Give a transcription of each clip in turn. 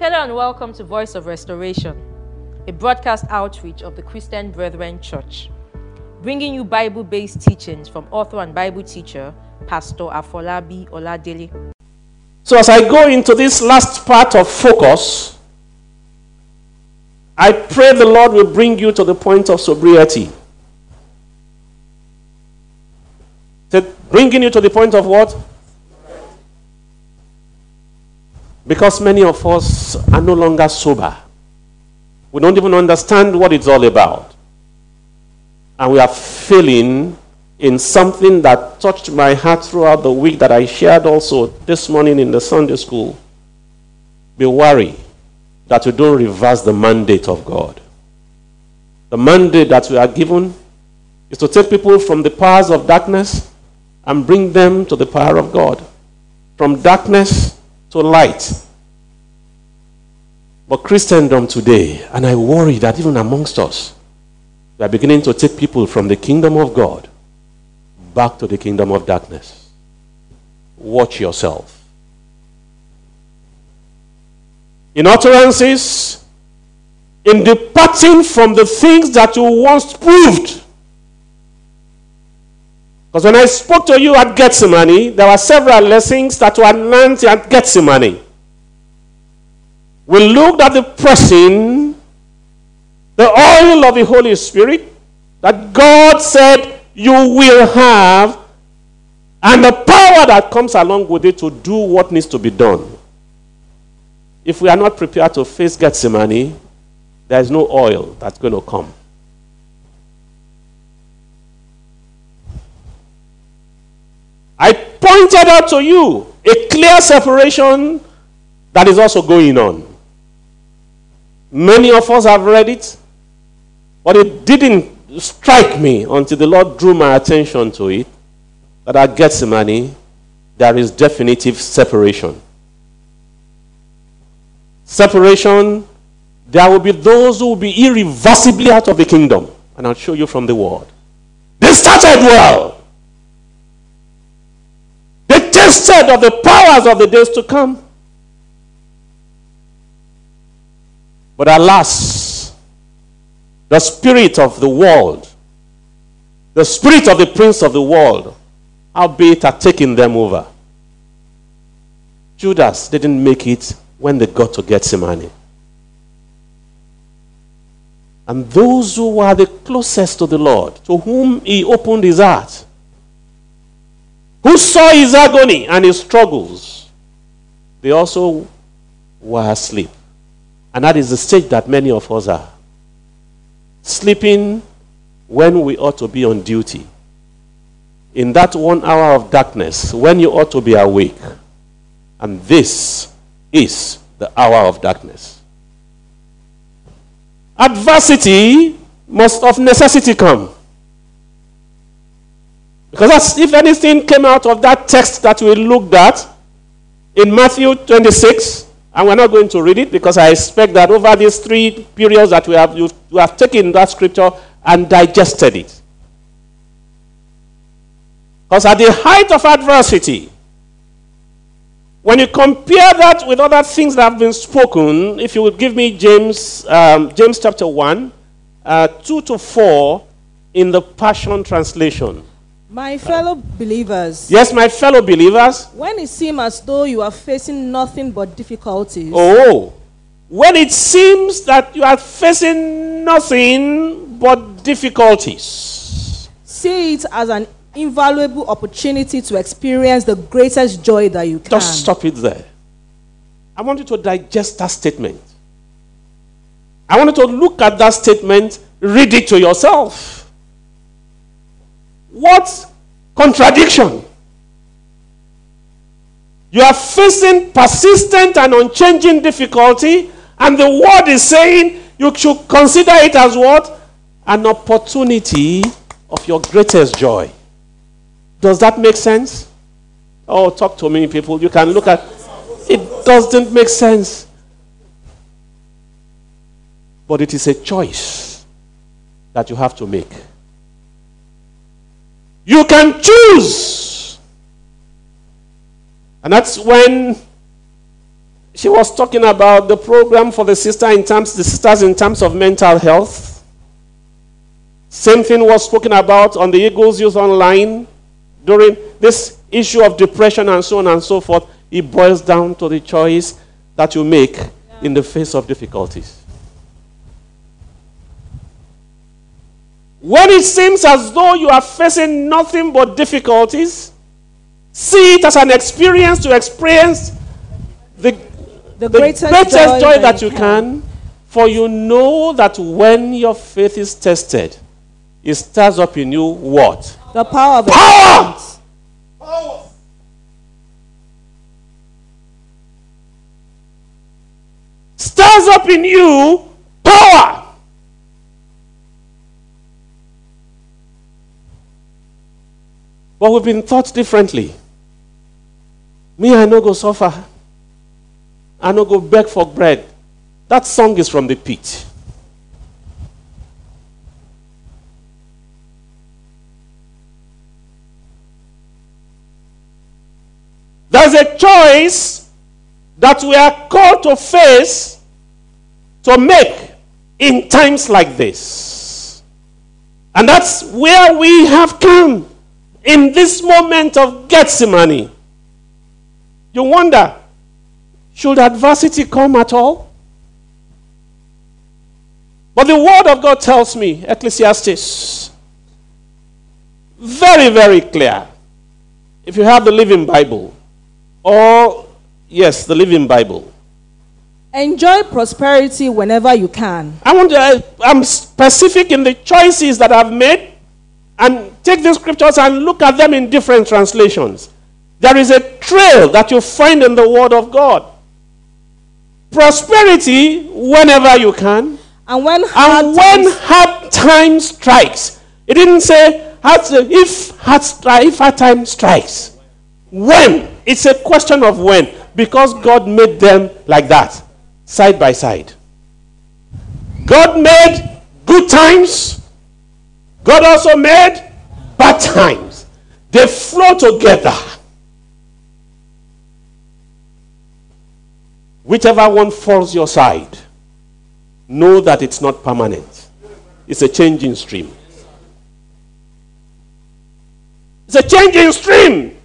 Hello and welcome to Voice of Restoration, a broadcast outreach of the Christian Brethren Church, bringing you Bible based teachings from author and Bible teacher Pastor Afolabi Oladele. So, as I go into this last part of focus, I pray the Lord will bring you to the point of sobriety. Bringing you to the point of what? Because many of us are no longer sober. We don't even understand what it's all about. And we are failing in something that touched my heart throughout the week that I shared also this morning in the Sunday school. Be worried that we don't reverse the mandate of God. The mandate that we are given is to take people from the powers of darkness and bring them to the power of God. From darkness to light. But Christendom today, and I worry that even amongst us, we are beginning to take people from the kingdom of God back to the kingdom of darkness. Watch yourself. In utterances, in departing from the things that you once proved. Because when I spoke to you at Gethsemane, there were several lessons that were learned at Gethsemane. We looked at the pressing, the oil of the Holy Spirit that God said you will have and the power that comes along with it to do what needs to be done. If we are not prepared to face Gethsemane, there is no oil that's going to come. I pointed out to you a clear separation that is also going on. Many of us have read it, but it didn't strike me until the Lord drew my attention to it that at Gethsemane, there is definitive separation. Separation, there will be those who will be irreversibly out of the kingdom. And I'll show you from the word. They started well. Tasted of the powers of the days to come. But alas, the spirit of the world, the spirit of the prince of the world, albeit had taken them over. Judas didn't make it when they got to Gethsemane. And those who were the closest to the Lord, to whom he opened his heart, who saw his agony and his struggles, they also were asleep. And that is the stage that many of us are sleeping when we ought to be on duty. In that one hour of darkness, when you ought to be awake. And this is the hour of darkness. Adversity must of necessity come. Because if anything came out of that text that we looked at in Matthew 26, and we're not going to read it because I expect that over these three periods that we have, you, have taken that scripture and digested it. Because at the height of adversity, when you compare that with other things that have been spoken, if you would give me James, um, James chapter 1, uh, 2 to 4 in the Passion Translation. My fellow believers. Yes, my fellow believers. When it seems as though you are facing nothing but difficulties. Oh, when it seems that you are facing nothing but difficulties. See it as an invaluable opportunity to experience the greatest joy that you can. Just stop it there. I want you to digest that statement. I want you to look at that statement, read it to yourself. What contradiction? You are facing persistent and unchanging difficulty, and the word is saying you should consider it as what? An opportunity of your greatest joy. Does that make sense? Oh, talk to me, people. You can look at it, doesn't make sense. But it is a choice that you have to make. You can choose. And that's when she was talking about the program for the sister in terms the sisters in terms of mental health. Same thing was spoken about on the Eagles Youth Online during this issue of depression and so on and so forth. It boils down to the choice that you make in the face of difficulties. When it seems as though you are facing nothing but difficulties, see it as an experience to experience the, The the greatest, greatest joy, joy that you can. For you know that when your faith is tested, it stirs up in you what? The power of Power! Stirs up in you power. But we've been taught differently. Me, I no go suffer. I no go beg for bread. That song is from the pit. There's a choice that we are called to face, to make in times like this. And that's where we have come in this moment of Gethsemane. You wonder, should adversity come at all? But the Word of God tells me, Ecclesiastes, very, very clear. If you have the Living Bible, or, yes, the Living Bible. Enjoy prosperity whenever you can. I want to, I, I'm specific in the choices that I've made and take the scriptures and look at them in different translations. There is a trail that you find in the Word of God. Prosperity whenever you can. And when hard And when times- hard time strikes, it didn't say hard, if hard, if hard time strikes. When? It's a question of when. Because God made them like that, side by side. God made good times. God also made bad times. They flow together. Whichever one falls your side, know that it's not permanent. It's a changing stream. It's a changing stream.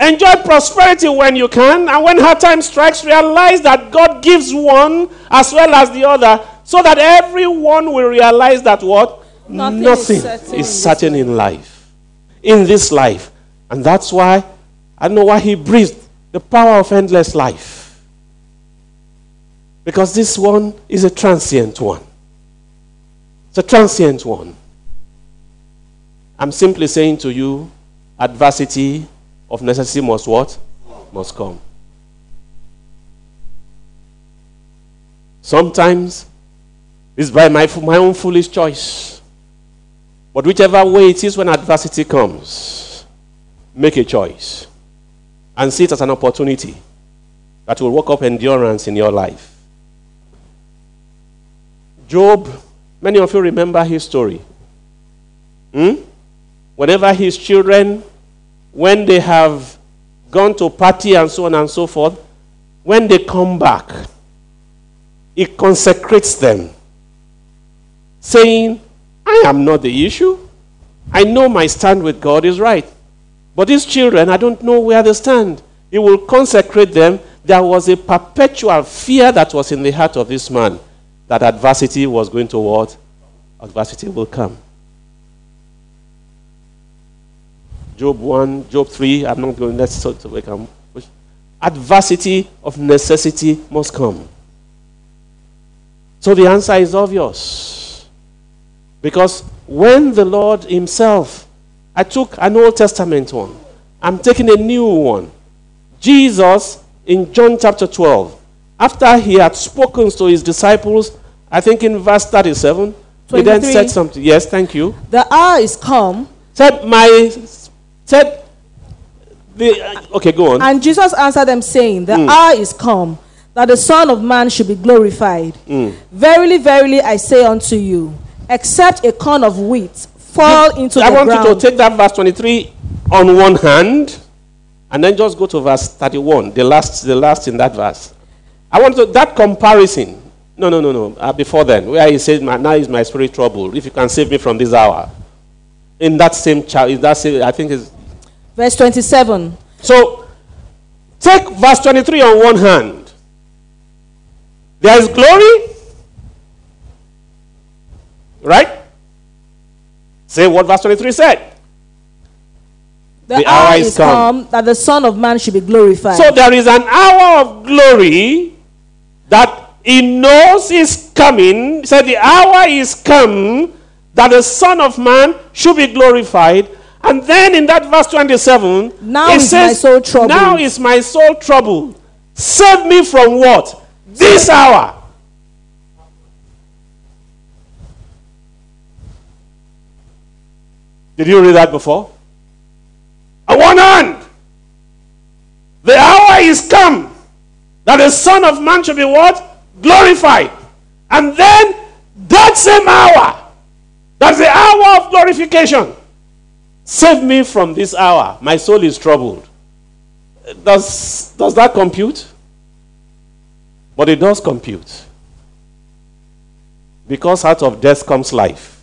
Enjoy prosperity when you can, and when hard time strikes, realize that God gives one as well as the other, so that everyone will realize that what? Nothing is certain is in certain in life. In this life. And that's why, I know why he breathed the power of endless life. Because this one is a transient one. It's a transient one. I'm simply saying to you, adversity of necessity must what? Must come. Sometimes it's by my, my own foolish choice. But whichever way it is when adversity comes, make a choice and see it as an opportunity that will work up endurance in your life. Job, many of you remember his story. Hmm? Whenever his children, when they have gone to party and so on and so forth, when they come back, he consecrates them, saying, I am not the issue. I know my stand with God is right. But these children, I don't know where they stand. He will consecrate them. There was a perpetual fear that was in the heart of this man that adversity was going to what? Adversity will come. Job 1, Job 3, I'm not going, let's so we can push. Adversity of necessity must come. So the answer is obvious. Because when the Lord Himself, I took an Old Testament one, I'm taking a new one. Jesus in John chapter 12, after he had spoken to his disciples, I think in verse 37, he then said something. Yes, thank you. The hour is come, Said, My, said, the, okay, go on. and Jesus answered them, saying. The hour is come, that the Son of Man should be glorified. Hmm. Verily, verily, I say unto you, except a corn of wheat fall into I the want ground. you to take that verse 23 on one hand And then just go to verse 31, the last, the last in that verse. I want to, that comparison. No, no, no, no. Uh, before then, where he says, Now is my spirit troubled. If you can save me from this hour. In that same chapter, in that same, I think it's. Verse 27. So, take verse 23 on one hand. There is glory. Right? Say what verse 23 said. The, The hour, hour is come. come that the Son of Man should be glorified. So there is an hour of glory that he knows is coming. He said the hour is come that the Son of Man should be glorified. And then in that verse 27, Now it is my says, soul troubled. Now is my soul troubled. Save me from what? This hour. Did you read that before? On one hand, the hour is come that the Son of Man should be what? Glorified. And then that same hour, that's the hour of glorification. Save me from this hour. My soul is troubled. Does, does that compute? But it does compute. Because out of death comes life.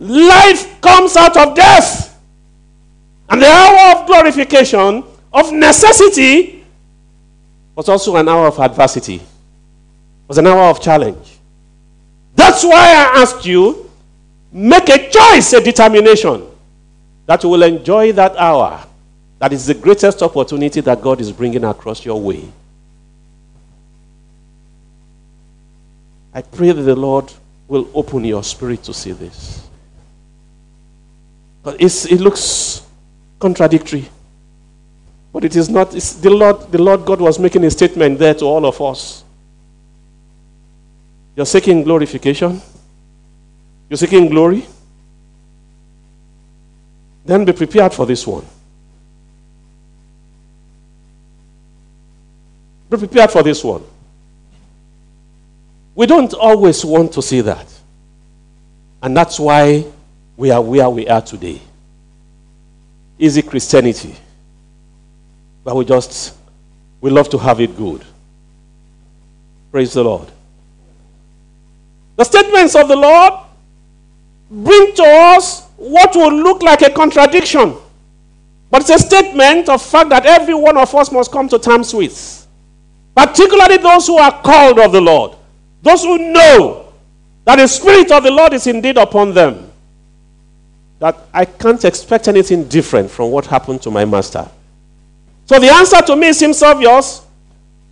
Life comes out of death. And the hour of glorification, of necessity, was also an hour of adversity, was an hour of challenge. That's why I asked you make a choice, a determination that you will enjoy that hour. That is the greatest opportunity that God is bringing across your way. I pray that the Lord will open your spirit to see this. It looks contradictory. But it is not. The Lord, the Lord God was making a statement there to all of us. You're seeking glorification. You're seeking glory. Then be prepared for this one. Be prepared for this one. We don't always want to see that. And that's why we are where we are today. Easy Christianity. But we just, we love to have it good. Praise the Lord. The statements of the Lord bring to us what will look like a contradiction. But it's a statement of fact that every one of us must come to terms with. Particularly those who are called of the Lord. Those who know that the Spirit of the Lord is indeed upon them. That I can't expect anything different from what happened to my master. So the answer to me seems obvious,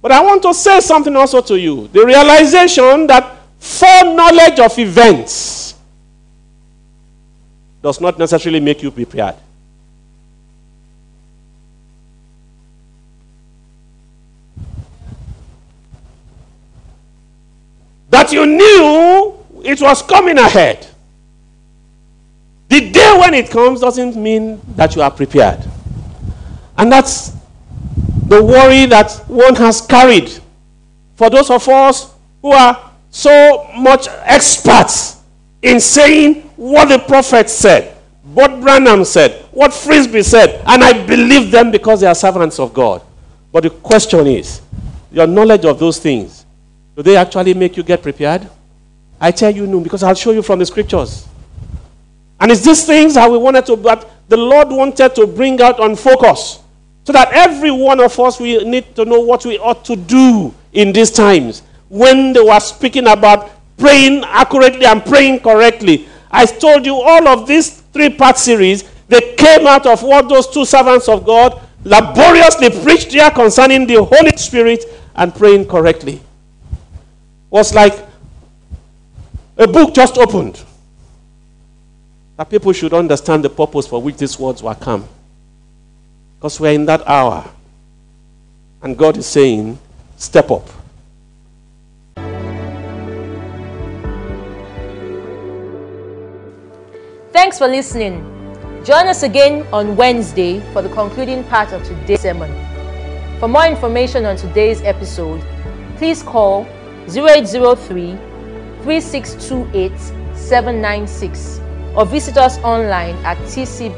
but I want to say something also to you. The realization that foreknowledge of events does not necessarily make you prepared. That you knew it was coming ahead. The day when it comes doesn't mean that you are prepared. And that's the worry that one has carried for those of us who are so much experts in saying what the prophet said, what Branham said, what Frisbee said, and I believe them because they are servants of God. But the question is your knowledge of those things, do they actually make you get prepared? I tell you no, because I'll show you from the scriptures. And it's these things that we wanted to, that the Lord wanted to bring out on focus. So that every one of us, we need to know what we ought to do in these times. When they were speaking about praying accurately and praying correctly, I told you all of these three part series, they came out of what those two servants of God laboriously preached here concerning the Holy Spirit and praying correctly. Was like a book just opened. That people should understand the purpose for which these words were come. Because we're in that hour. And God is saying, step up. Thanks for listening. Join us again on Wednesday for the concluding part of today's sermon. For more information on today's episode, please call 0803 3628 796 or visit us online at tcbc.org.ng.